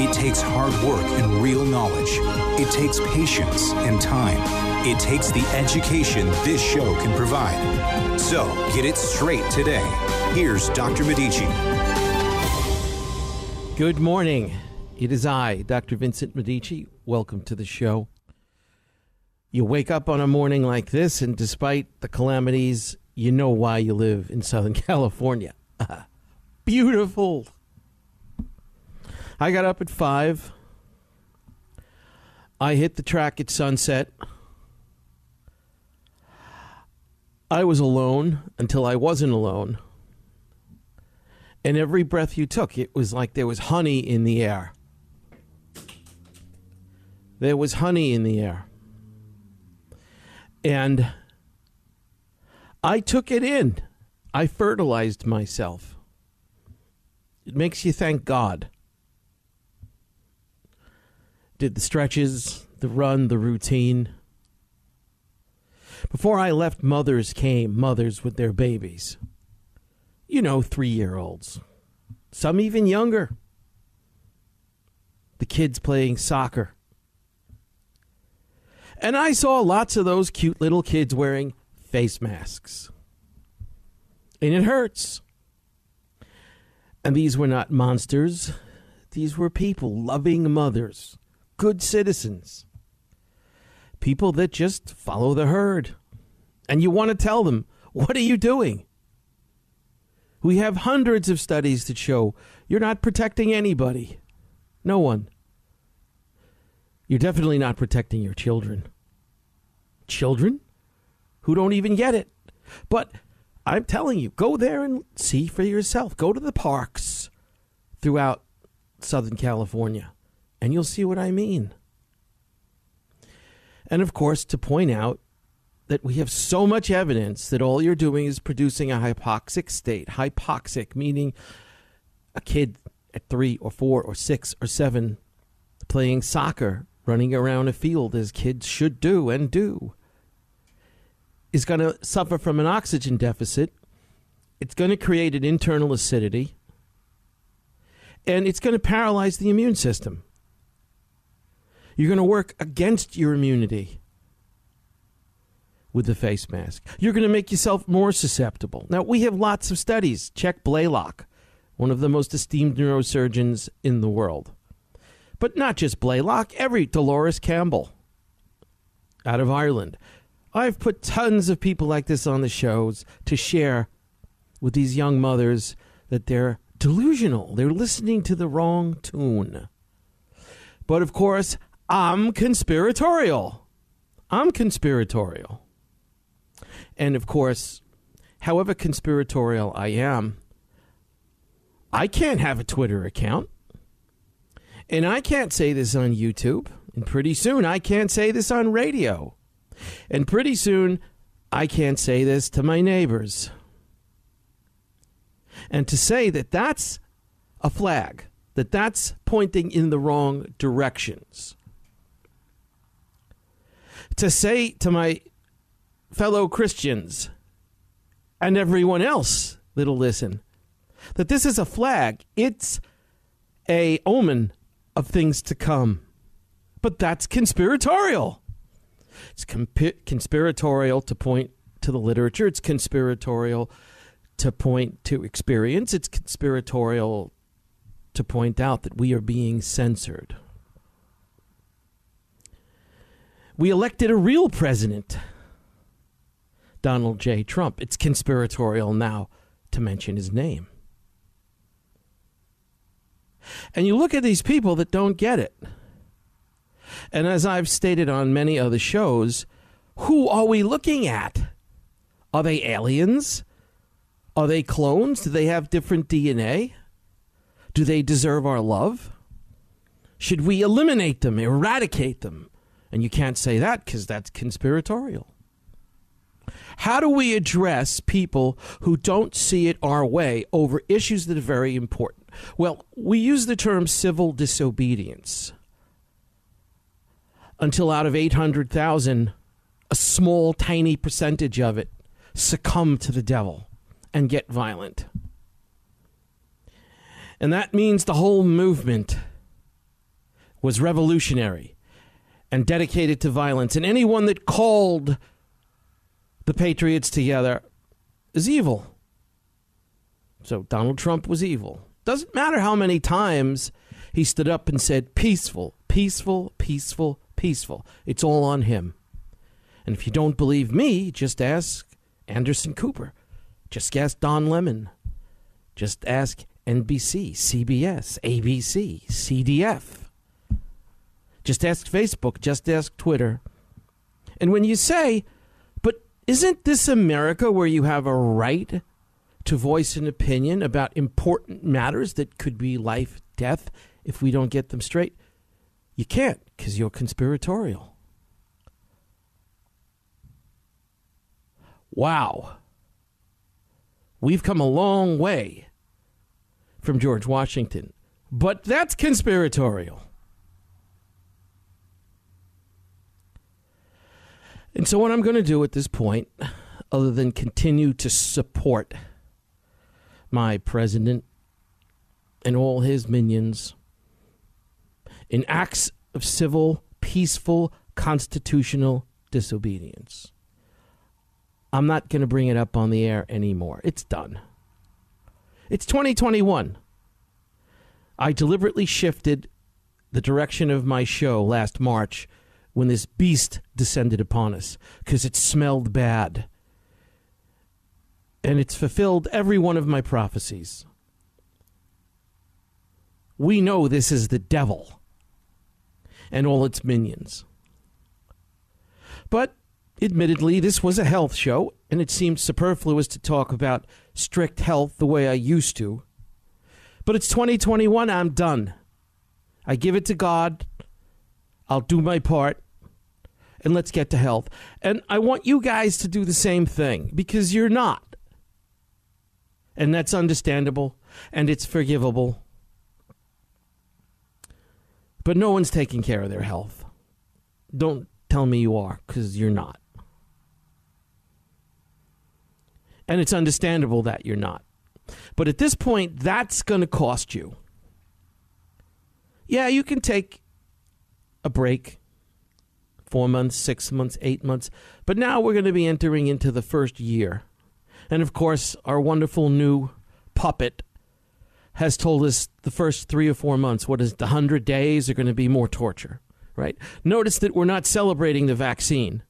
It takes hard work and real knowledge. It takes patience and time. It takes the education this show can provide. So get it straight today. Here's Dr. Medici. Good morning. It is I, Dr. Vincent Medici. Welcome to the show. You wake up on a morning like this, and despite the calamities, you know why you live in Southern California. Beautiful. I got up at five. I hit the track at sunset. I was alone until I wasn't alone. And every breath you took, it was like there was honey in the air. There was honey in the air. And I took it in. I fertilized myself. It makes you thank God. Did the stretches, the run, the routine. Before I left, mothers came, mothers with their babies. You know, three year olds. Some even younger. The kids playing soccer. And I saw lots of those cute little kids wearing face masks. And it hurts. And these were not monsters, these were people, loving mothers, good citizens, people that just follow the herd. And you want to tell them, what are you doing? We have hundreds of studies that show you're not protecting anybody. No one. You're definitely not protecting your children. Children who don't even get it. But I'm telling you, go there and see for yourself. Go to the parks throughout Southern California, and you'll see what I mean. And of course, to point out that we have so much evidence that all you're doing is producing a hypoxic state. Hypoxic, meaning a kid at three or four or six or seven playing soccer, running around a field as kids should do and do, is going to suffer from an oxygen deficit. It's going to create an internal acidity. And it's going to paralyze the immune system. You're going to work against your immunity with the face mask. You're going to make yourself more susceptible. Now, we have lots of studies. Check Blaylock, one of the most esteemed neurosurgeons in the world. But not just Blaylock, every Dolores Cahill out of Ireland. I've put tons of people like this on the shows to share with these young mothers that they're delusional. They're listening to the wrong tune. But of course, I'm conspiratorial. I'm conspiratorial. And of course, however conspiratorial I am, I can't have a Twitter account. And I can't say this on YouTube. And pretty soon I can't say this on radio. And pretty soon I can't say this to my neighbors. And to say that that's a flag, that that's pointing in the wrong directions. To say to my fellow Christians and everyone else that'll listen that this is a flag. It's a omen of things to come. But that's conspiratorial. It's compi- conspiratorial to point to the literature. It's conspiratorial to point to experience. It's conspiratorial to point out that we are being censored. We elected a real president, Donald J. Trump. It's conspiratorial now to mention his name. And you look at these people that don't get it. And as I've stated on many other shows, who are we looking at? Are they aliens? Are they clones? Do they have different DNA? Do they deserve our love? Should we eliminate them, eradicate them? And you can't say that because that's conspiratorial. How do we address people who don't see it our way over issues that are very important? Well, we use the term civil disobedience. Until out of 800,000, a small, tiny percentage of it succumb to the devil and get violent. And that means the whole movement was revolutionary and dedicated to violence. And anyone that called the Patriots together is evil. So Donald Trump was evil. Doesn't matter how many times he stood up and said, peaceful, peaceful, peaceful, peaceful. It's all on him. And if you don't believe me, just ask Anderson Cooper. Just ask Don Lemon. Just ask NBC, CBS, ABC, CDF. Just ask Facebook, just ask Twitter. And when you say, but isn't this America where you have a right to voice an opinion about important matters that could be life, death, if we don't get them straight? You can't because you're conspiratorial. Wow. We've come a long way from George Washington, but that's conspiratorial. And so, what I'm going to do at this point, other than continue to support my president and all his minions in acts of civil, peaceful, constitutional disobedience, I'm not going to bring it up on the air anymore. It's done. It's 2021. I deliberately shifted the direction of my show last March when this beast descended upon us because it smelled bad. And it's fulfilled every one of my prophecies. We know this is the devil and all its minions. But admittedly, this was a health show, and it seemed superfluous to talk about strict health the way I used to. But it's 2021, I'm done. I give it to God. I'll do my part and let's get to health. And I want you guys to do the same thing because you're not. And that's understandable and it's forgivable. But no one's taking care of their health. Don't tell me you are because you're not. And it's understandable that you're not. But at this point, that's going to cost you. Yeah, you can take a break four months, six months, eight months. But now we're going to be entering into the first year. And of course, our wonderful new puppet has told us the first three or four months, what is the 100 days, are going to be more torture, right? Notice that we're not celebrating the vaccine.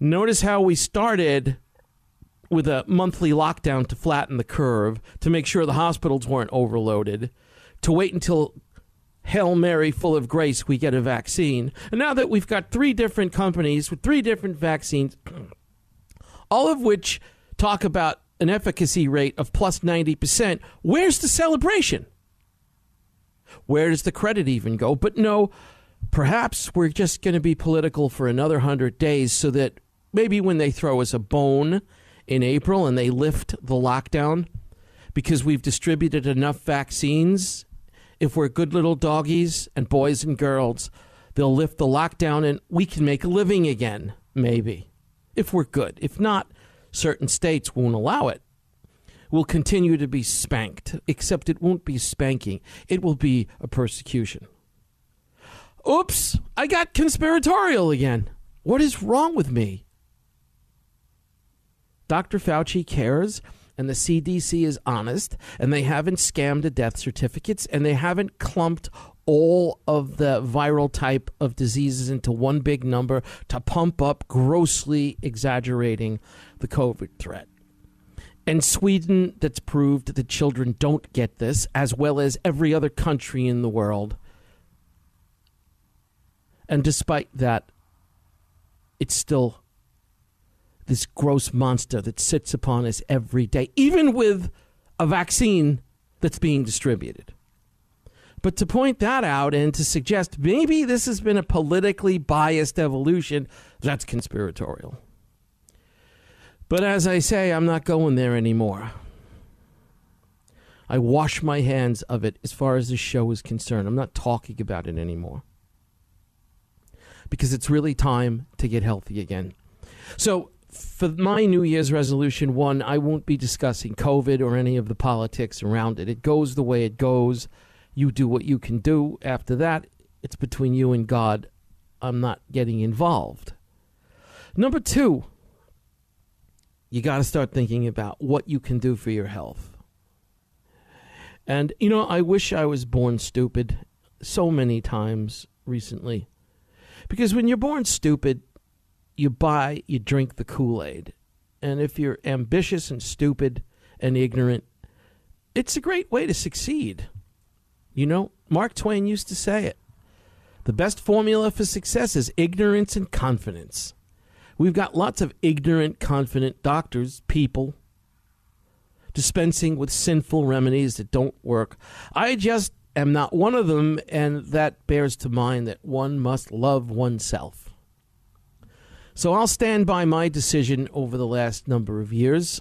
Notice how we started with a monthly lockdown to flatten the curve, to make sure the hospitals weren't overloaded, to wait until Hail Mary, full of grace, we get a vaccine. And now that we've got three different companies with three different vaccines, all of which talk about an efficacy rate of plus 90%, where's the celebration? Where does the credit even go? But no, perhaps we're just going to be political for another 100 days so that maybe when they throw us a bone in April and they lift the lockdown because we've distributed enough vaccines if we're good little doggies and boys and girls, they'll lift the lockdown and we can make a living again, maybe, if we're good. If not, certain states won't allow it. We'll continue to be spanked, except it won't be spanking, it will be a persecution. Oops, I got conspiratorial again. What is wrong with me? Dr. Fauci cares and the CDC is honest and they haven't scammed the death certificates and they haven't clumped all of the viral type of diseases into one big number to pump up, grossly exaggerating the COVID threat. And Sweden, that's proved that children don't get this, as well as every other country in the world. And despite that, it's still this gross monster that sits upon us every day, even with a vaccine that's being distributed. But to point that out and to suggest maybe this has been a politically biased evolution, that's conspiratorial. But as I say, I'm not going there anymore. I wash my hands of it as far as the show is concerned. I'm not talking about it anymore. Because it's really time to get healthy again. So, for my New Year's resolution, one, I won't be discussing COVID or any of the politics around it. It goes the way it goes. You do what you can do. After that, it's between you and God. I'm not getting involved. Number two, you got to start thinking about what you can do for your health. And, you know, I wish I was born stupid so many times recently. Because when you're born stupid, you buy, you drink the Kool Aid. And if you're ambitious and stupid and ignorant, it's a great way to succeed. You know, Mark Twain used to say it. The best formula for success is ignorance and confidence. We've got lots of ignorant, confident doctors, people, dispensing with sinful remedies that don't work. I just am not one of them, and that bears to mind that one must love oneself. So I'll stand by my decision over the last number of years.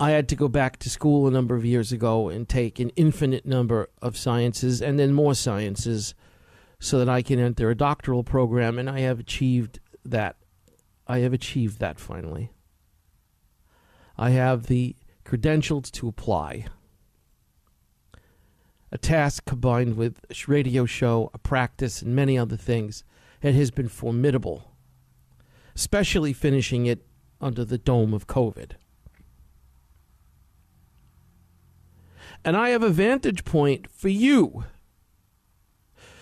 I had to go back to school a number of years ago and take an infinite number of sciences and then more sciences so that I can enter a doctoral program, and I have achieved that. I have achieved that finally. I have the credentials to apply. A task combined with a radio show, a practice, and many other things. It has been formidable, especially finishing it under the dome of COVID. And I have a vantage point for you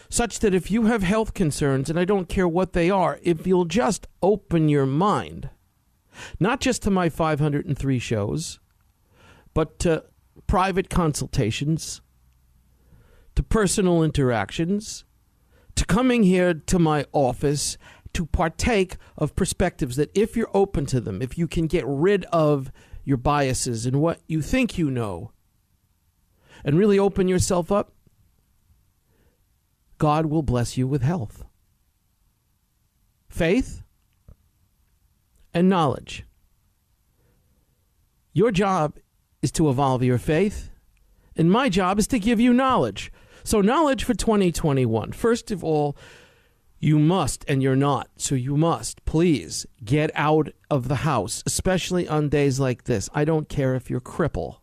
such that if you have health concerns, and I don't care what they are, if you'll just open your mind, not just to my 503 shows, but to private consultations, to personal interactions, coming here to my office to partake of perspectives that, if you're open to them, if you can get rid of your biases and what you think you know, and really open yourself up, God will bless you with health, faith, and knowledge. Your job is to evolve your faith, and my job is to give you knowledge. So, knowledge for 2021. First of all, you must, and you're not, so you must, please get out of the house, especially on days like this. I don't care if you're cripple.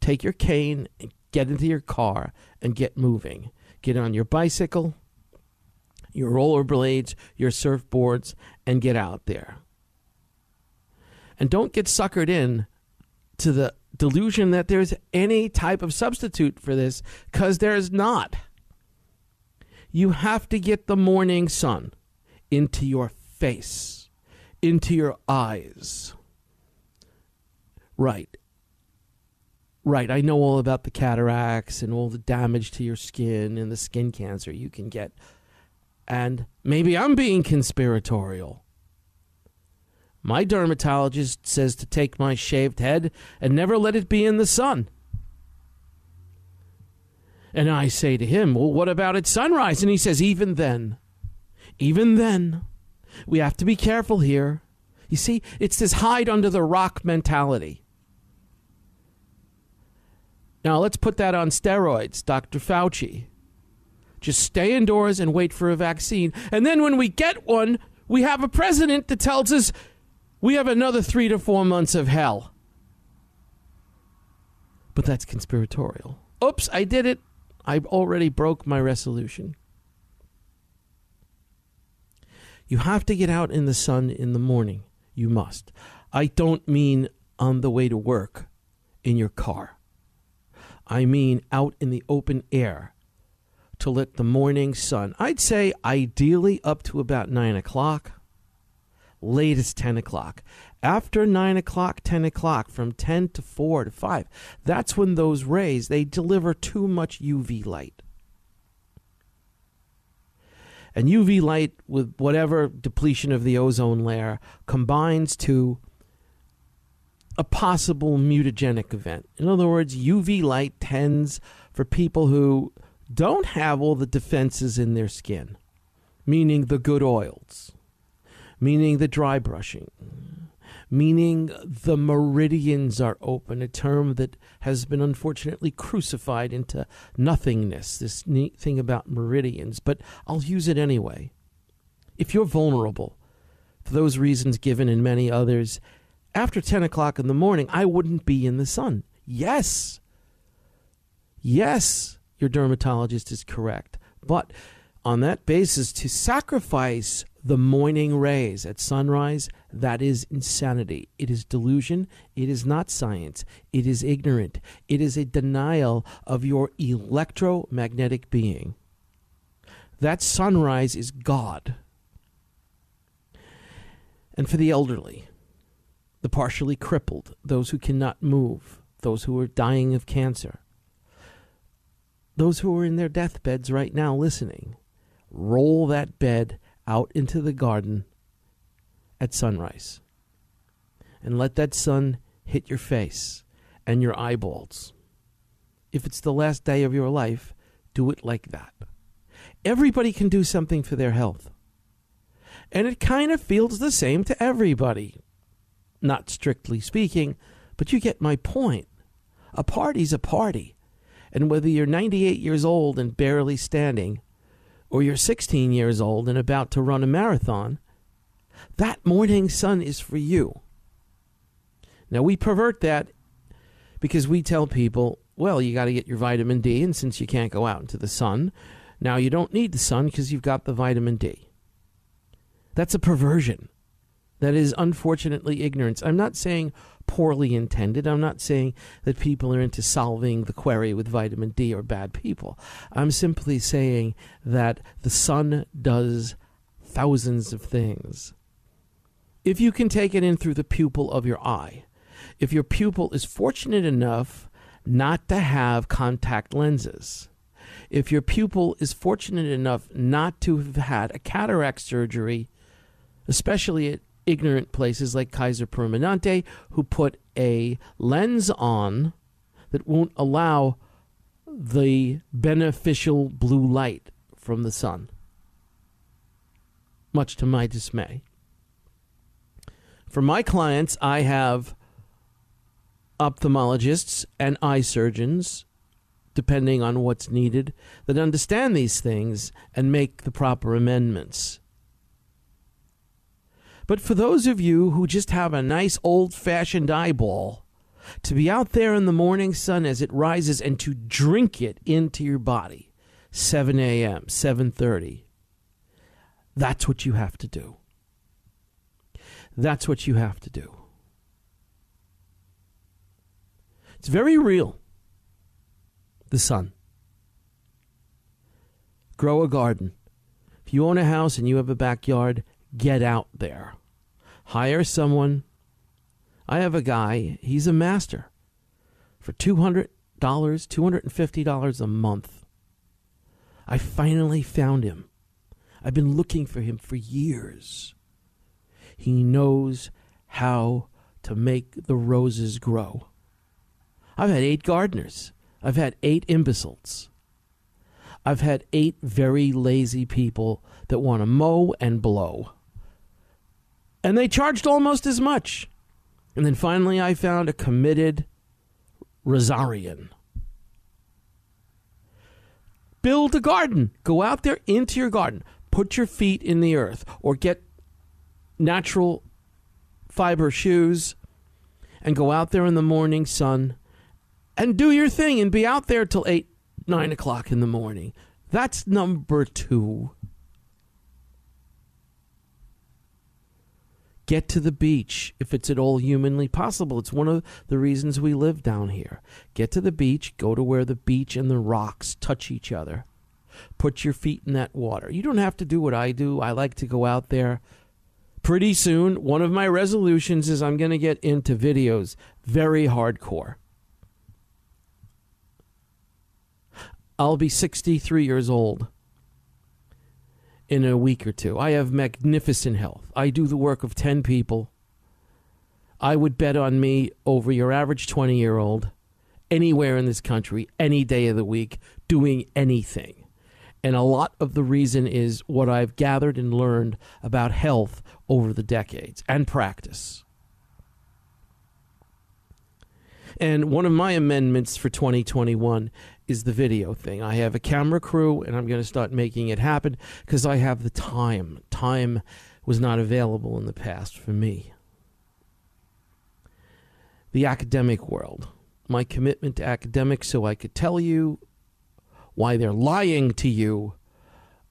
Take your cane and get into your car and get moving get on your bicycle, your rollerblades, your surfboards, and get out there. And don't get suckered in to the delusion that there's any type of substitute for this, because there's not. You have to get the morning sun into your face, into your eyes. Right. Right, I know all about the cataracts and all the damage to your skin and the skin cancer you can get. And maybe I'm being conspiratorial. My dermatologist says to take my shaved head and never let it be in the sun. And I say to him, Well, what about at sunrise? And he says, Even then, even then, we have to be careful here. You see, it's this hide under the rock mentality. Now let's put that on steroids, Dr. Fauci. Just stay indoors and wait for a vaccine. And then when we get one, we have a president that tells us we have another three to four months of hell. But that's conspiratorial. Oops, I did it. I already broke my resolution. You have to get out in the sun in the morning. You must. I don't mean on the way to work in your car. I mean out in the open air to let the morning sun, I'd say ideally up to about 9 o'clock, latest 10 o'clock. After 9 o'clock, 10 o'clock, from 10 to 4 to 5, that's when those rays, they deliver too much UV light. And UV light, with whatever depletion of the ozone layer, combines to a possible mutagenic event. In other words, UV light tends for people who don't have all the defenses in their skin, meaning the good oils, meaning the dry brushing, meaning the meridians are open, a term that has been unfortunately crucified into nothingness, this neat thing about meridians, but I'll use it anyway. If you're vulnerable, for those reasons given and many others, after 10 o'clock in the morning, I wouldn't be in the sun. Yes. Yes, your dermatologist is correct. But on that basis, to sacrifice the morning rays at sunrise, that is insanity. It is delusion. It is not science. It is ignorant. It is a denial of your electromagnetic being. That sunrise is God. And for the elderly, the partially crippled, those who cannot move, those who are dying of cancer, those who are in their deathbeds right now listening, roll that bed out into the garden at sunrise and let that sun hit your face and your eyeballs. If it's the last day of your life, do it like that. Everybody can do something for their health. And it kind of feels the same to everybody. Not strictly speaking, but you get my point. A party's a party. And whether you're 98 years old and barely standing, or you're 16 years old and about to run a marathon, that morning sun is for you. Now, we pervert that because we tell people, well, you got to get your vitamin D, and since you can't go out into the sun, now you don't need the sun because you've got the vitamin D. That's a perversion. That is unfortunately ignorance. I'm not saying poorly intended. I'm not saying that people are into solving the query with vitamin D or bad people. I'm simply saying that the sun does thousands of things. If you can take it in through the pupil of your eye, if your pupil is fortunate enough not to have contact lenses, if your pupil is fortunate enough not to have had a cataract surgery, especially at ignorant places like Kaiser Permanente who put a lens on that won't allow the beneficial blue light from the sun, much to my dismay. For my clients, I have ophthalmologists and eye surgeons, depending on what's needed, that understand these things and make the proper amendments. But for those of you who just have a nice old fashioned eyeball, to be out there in the morning sun as it rises and to drink it into your body 7 a.m 7.30 that's what you have to do. That's what you have to do. It's very real the sun. Grow a garden. If you own a house and you have a backyard get out there hire someone. I have a guy, he's a master for $200, $250 a month. I finally found him. I've been looking for him for years. He knows how to make the roses grow. I've had eight gardeners. I've had eight imbeciles. I've had eight very lazy people that want to mow and blow and they charged almost as much. And then finally, I found a committed Rosarian. Build a garden. Go out there into your garden. Put your feet in the earth or get natural fiber shoes and go out there in the morning sun and do your thing and be out there till 8, 9 o'clock in the morning. That's number two. Get to the beach if it's at all humanly possible. It's one of the reasons we live down here. Get to the beach, go to where the beach and the rocks touch each other. Put your feet in that water. You don't have to do what I do. I like to go out there. Pretty soon, one of my resolutions is I'm going to get into videos very hardcore. I'll be 63 years old in a week or two. I have magnificent health. I do the work of 10 people. I would bet on me over your average 20 year old anywhere in this country, any day of the week, doing anything. And a lot of the reason is what I've gathered and learned about health over the decades and practice. And one of my amendments for 2021 is the video thing. I have a camera crew and I'm going to start making it happen because I have the time. Time was not available in the past for me. The academic world. My commitment to academics so I could tell you why they're lying to you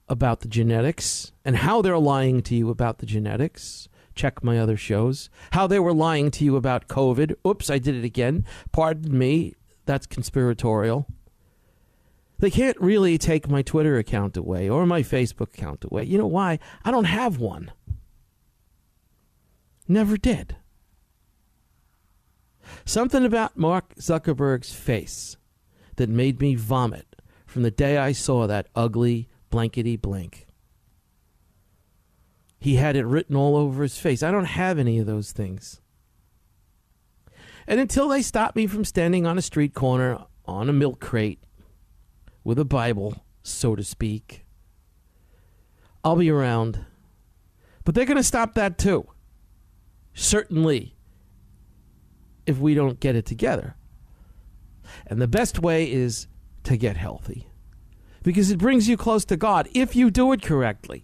about the genetics and how they're lying to you about the genetics. Check my other shows. How they were lying to you about COVID. Oops, I did it again. Pardon me. That's conspiratorial. They can't really take my Twitter account away or my Facebook account away. You know why? I don't have one. Never did. Something about Mark Zuckerberg's face that made me vomit from the day I saw that ugly blankety blank. He had it written all over his face. I don't have any of those things. And until they stop me from standing on a street corner on a milk crate with a Bible, so to speak, I'll be around. But they're going to stop that too. Certainly, if we don't get it together. And the best way is to get healthy because it brings you close to God if you do it correctly.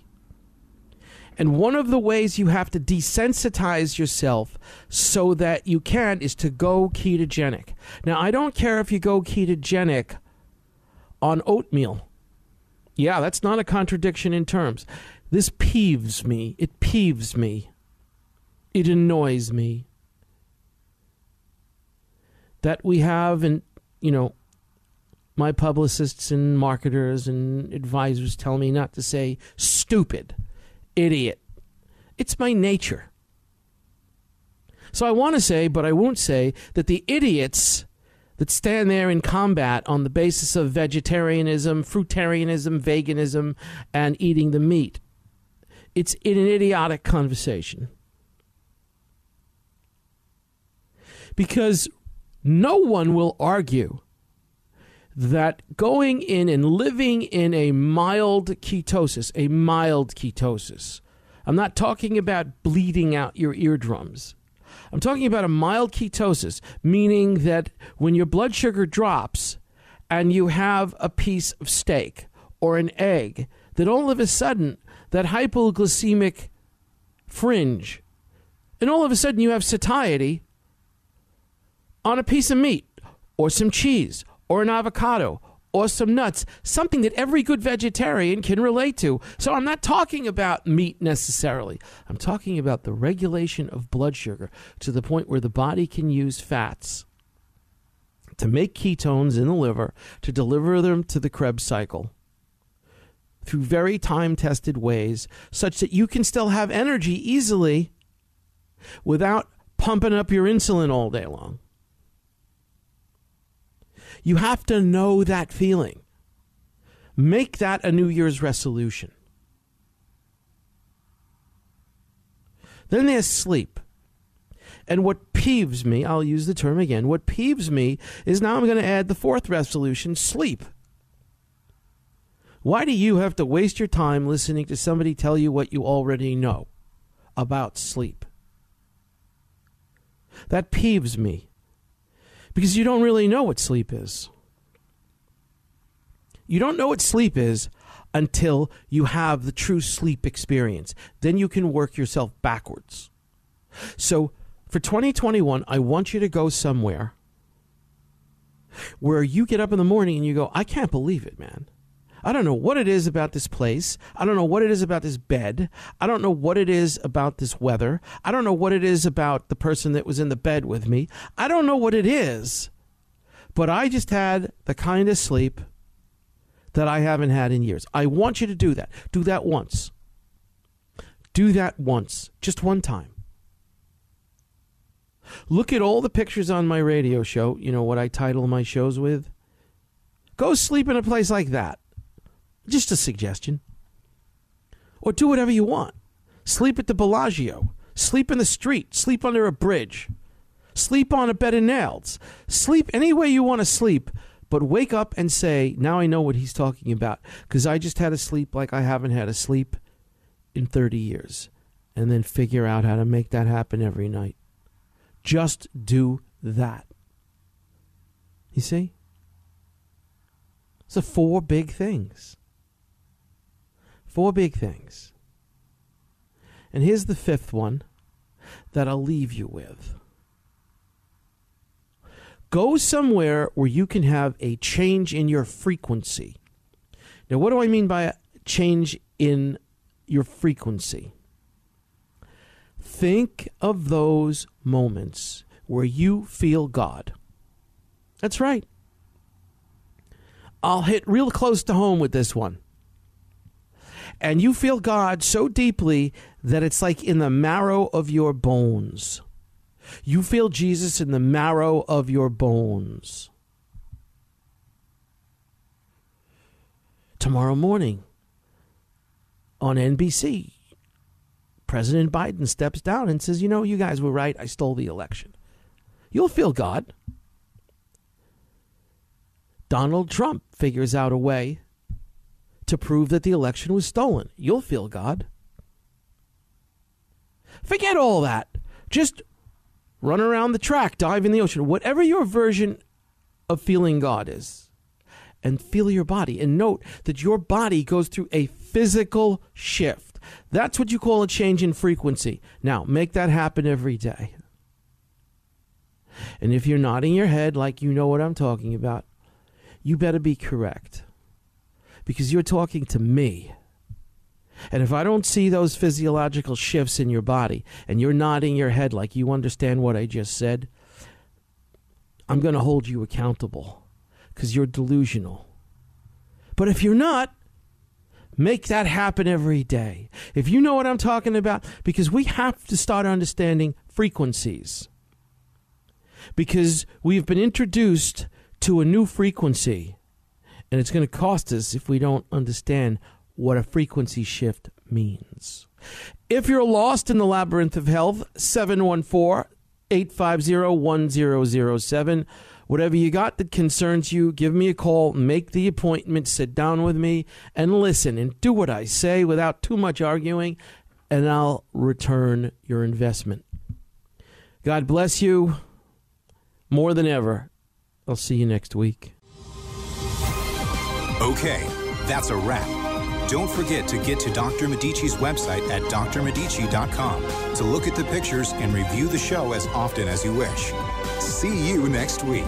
And one of the ways you have to desensitize yourself so that you can is to go ketogenic. Now, I don't care if you go ketogenic on oatmeal. Yeah, that's not a contradiction in terms. This peeves me. It peeves me. It annoys me that we have, and you know, my publicists and marketers and advisors tell me not to say stupid, idiot. It's my nature. So I want to say, but I won't say, that the idiots that stand there in combat on the basis of vegetarianism, fruitarianism, veganism, and eating the meat, it's in an idiotic conversation. Because no one will argue that going in and living in a mild ketosis, a mild ketosis, I'm not talking about bleeding out your eardrums. I'm talking about a mild ketosis, meaning that when your blood sugar drops and you have a piece of steak or an egg, that all of a sudden that hypoglycemic fringe, and all of a sudden you have satiety on a piece of meat or some cheese or an avocado or some nuts, something that every good vegetarian can relate to. So I'm not talking about meat necessarily. I'm talking about the regulation of blood sugar to the point where the body can use fats to make ketones in the liver to deliver them to the Krebs cycle through very time tested ways such that you can still have energy easily without pumping up your insulin all day long. You have to know that feeling. Make that a New Year's resolution. Then there's sleep. And what peeves me, I'll use the term again, what peeves me is now I'm going to add the fourth resolution sleep. Why do you have to waste your time listening to somebody tell you what you already know about sleep? That peeves me because you don't really know what sleep is. You don't know what sleep is until you have the true sleep experience. Then you can work yourself backwards. So for 2021, I want you to go somewhere where you get up in the morning and you go, I can't believe it, man. I don't know what it is about this place. I don't know what it is about this bed. I don't know what it is about this weather. I don't know what it is about the person that was in the bed with me. I don't know what it is. But I just had the kind of sleep that I haven't had in years. I want you to do that. Do that once. Do that once, just one time. Look at all the pictures on my radio show, you know what I title my shows with. Go sleep in a place like that. Just a suggestion. Or do whatever you want. Sleep at the Bellagio. Sleep in the street. Sleep under a bridge. Sleep on a bed of nails. Sleep any way you want to sleep, but wake up and say, Now I know what he's talking about. Because I just had a sleep like I haven't had a sleep in 30 years. And then figure out how to make that happen every night. Just do that. You see? So, four big things. Four big things. And here's the fifth one that I'll leave you with. Go somewhere where you can have a change in your frequency. Now, what do I mean by a change in your frequency? Think of those moments where you feel God. That's right. I'll hit real close to home with this one. And you feel God so deeply that it's like in the marrow of your bones. You feel Jesus in the marrow of your bones. Tomorrow morning on NBC, President Biden steps down and says, You know, you guys were right. I stole the election. You'll feel God. Donald Trump figures out a way to prove that the election was stolen. You'll feel God. Forget all that. Just run around the track, dive in the ocean, whatever your version of feeling God is, and feel your body. And note that your body goes through a physical shift. That's what you call a change in frequency. Now, make that happen every day. And if you're nodding your head like you know what I'm talking about, you better be correct. Because you're talking to me. And if I don't see those physiological shifts in your body and you're nodding your head like you understand what I just said, I'm going to hold you accountable because you're delusional. But if you're not, make that happen every day. If you know what I'm talking about, because we have to start understanding frequencies. Because we've been introduced to a new frequency, and it's going to cost us if we don't understand what a frequency shift means. If you're lost in the labyrinth of health, 714 850 1007. Whatever you got that concerns you, give me a call, make the appointment, sit down with me, and listen and do what I say without too much arguing, and I'll return your investment. God bless you more than ever. I'll see you next week. Okay, that's a wrap. Don't forget to get to Dr. Medici's website at drmedici.com to look at the pictures and review the show as often as you wish. See you next week.